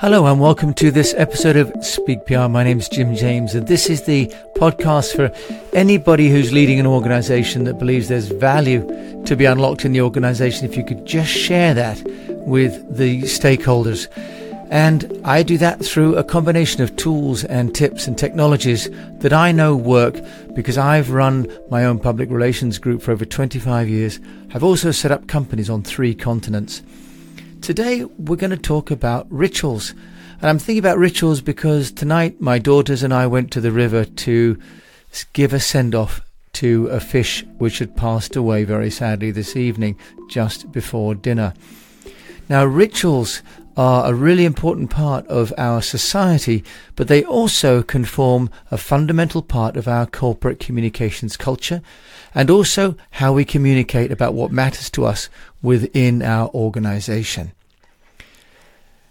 Hello and welcome to this episode of Speak PR. My name is Jim James, and this is the podcast for anybody who's leading an organization that believes there's value to be unlocked in the organization. If you could just share that with the stakeholders. And I do that through a combination of tools and tips and technologies that I know work because I've run my own public relations group for over 25 years. I've also set up companies on three continents. Today, we're going to talk about rituals. And I'm thinking about rituals because tonight my daughters and I went to the river to give a send off to a fish which had passed away very sadly this evening just before dinner. Now, rituals are a really important part of our society, but they also can form a fundamental part of our corporate communications culture and also how we communicate about what matters to us within our organization.